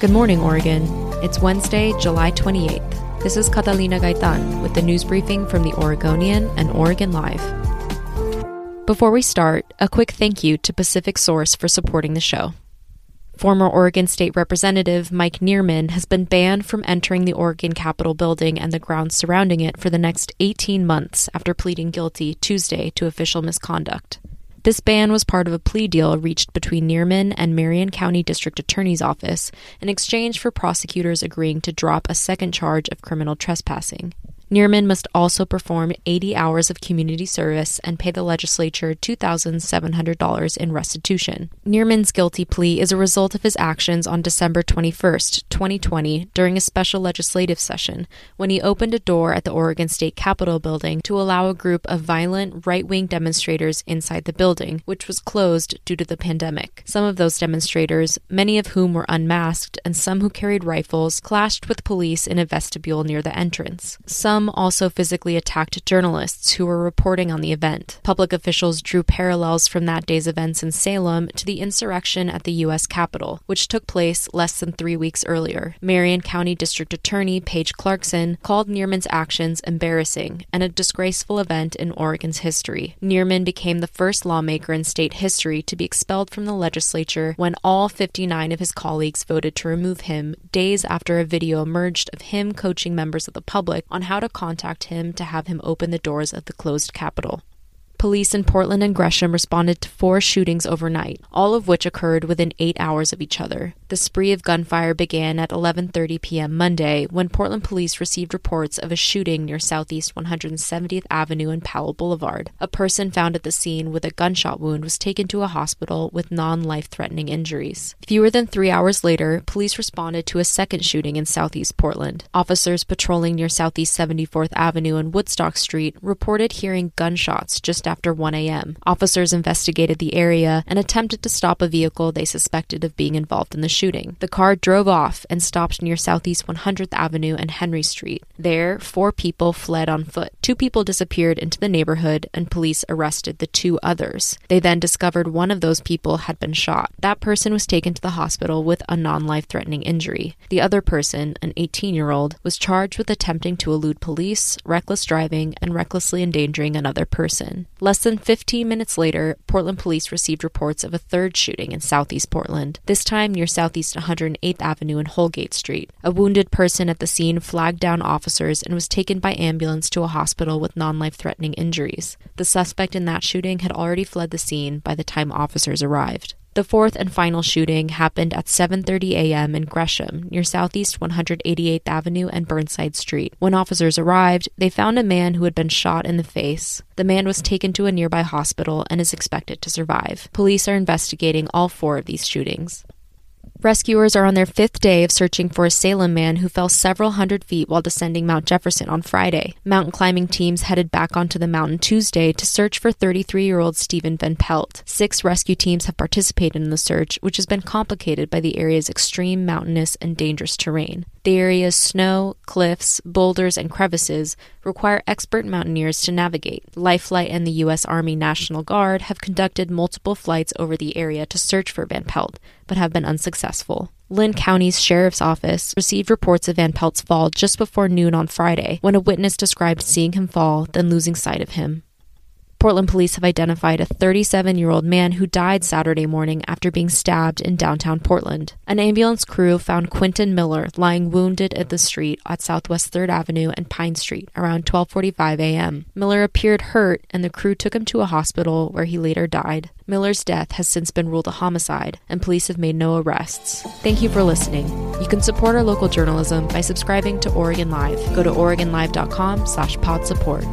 Good morning, Oregon. It's Wednesday, July 28th. This is Catalina Gaitan with the news briefing from the Oregonian and Oregon Live. Before we start, a quick thank you to PacificSource for supporting the show. Former Oregon State Representative Mike Nearman has been banned from entering the Oregon Capitol building and the grounds surrounding it for the next 18 months after pleading guilty Tuesday to official misconduct. This ban was part of a plea deal reached between Nearman and Marion County District Attorney's Office in exchange for prosecutors agreeing to drop a second charge of criminal trespassing. Nearman must also perform 80 hours of community service and pay the legislature $2,700 in restitution. Nearman's guilty plea is a result of his actions on December 21, 2020, during a special legislative session when he opened a door at the Oregon State Capitol building to allow a group of violent right wing demonstrators inside the building, which was closed due to the pandemic. Some of those demonstrators, many of whom were unmasked and some who carried rifles, clashed with police in a vestibule near the entrance. Some some also physically attacked journalists who were reporting on the event. Public officials drew parallels from that day's events in Salem to the insurrection at the U.S. Capitol, which took place less than three weeks earlier. Marion County District Attorney Paige Clarkson called Nearman's actions embarrassing and a disgraceful event in Oregon's history. Nearman became the first lawmaker in state history to be expelled from the legislature when all 59 of his colleagues voted to remove him days after a video emerged of him coaching members of the public on how to contact him to have him open the doors of the closed Capitol. Police in Portland and Gresham responded to four shootings overnight, all of which occurred within 8 hours of each other. The spree of gunfire began at 11:30 p.m. Monday when Portland police received reports of a shooting near Southeast 170th Avenue and Powell Boulevard. A person found at the scene with a gunshot wound was taken to a hospital with non-life-threatening injuries. Fewer than 3 hours later, police responded to a second shooting in Southeast Portland. Officers patrolling near Southeast 74th Avenue and Woodstock Street reported hearing gunshots just after 1 a.m. Officers investigated the area and attempted to stop a vehicle they suspected of being involved in the shooting. The car drove off and stopped near Southeast 100th Avenue and Henry Street. There, four people fled on foot. Two people disappeared into the neighborhood, and police arrested the two others. They then discovered one of those people had been shot. That person was taken to the hospital with a non life threatening injury. The other person, an 18 year old, was charged with attempting to elude police, reckless driving, and recklessly endangering another person. Less than 15 minutes later, Portland police received reports of a third shooting in southeast Portland, this time near southeast 108th Avenue and Holgate Street. A wounded person at the scene flagged down officers and was taken by ambulance to a hospital with non life threatening injuries. The suspect in that shooting had already fled the scene by the time officers arrived. The fourth and final shooting happened at 7:30 a.m. in Gresham, near Southeast 188th Avenue and Burnside Street. When officers arrived, they found a man who had been shot in the face. The man was taken to a nearby hospital and is expected to survive. Police are investigating all four of these shootings. Rescuers are on their fifth day of searching for a Salem man who fell several hundred feet while descending Mount Jefferson on Friday. Mountain climbing teams headed back onto the mountain Tuesday to search for 33 year old Stephen Van Pelt. Six rescue teams have participated in the search, which has been complicated by the area's extreme mountainous and dangerous terrain. The area's snow, cliffs, boulders, and crevices require expert mountaineers to navigate. Life Flight and the U.S. Army National Guard have conducted multiple flights over the area to search for Van Pelt, but have been unsuccessful. Linn County's Sheriff's Office received reports of Van Pelt's fall just before noon on Friday, when a witness described seeing him fall, then losing sight of him. Portland police have identified a 37 year old man who died Saturday morning after being stabbed in downtown Portland. An ambulance crew found Quentin Miller lying wounded at the street at Southwest 3rd Avenue and Pine Street around 12:45 a.m. Miller appeared hurt and the crew took him to a hospital where he later died. Miller's death has since been ruled a homicide, and police have made no arrests. Thank you for listening. You can support our local journalism by subscribing to Oregon Live. Go to OregonLive.com slash pod support.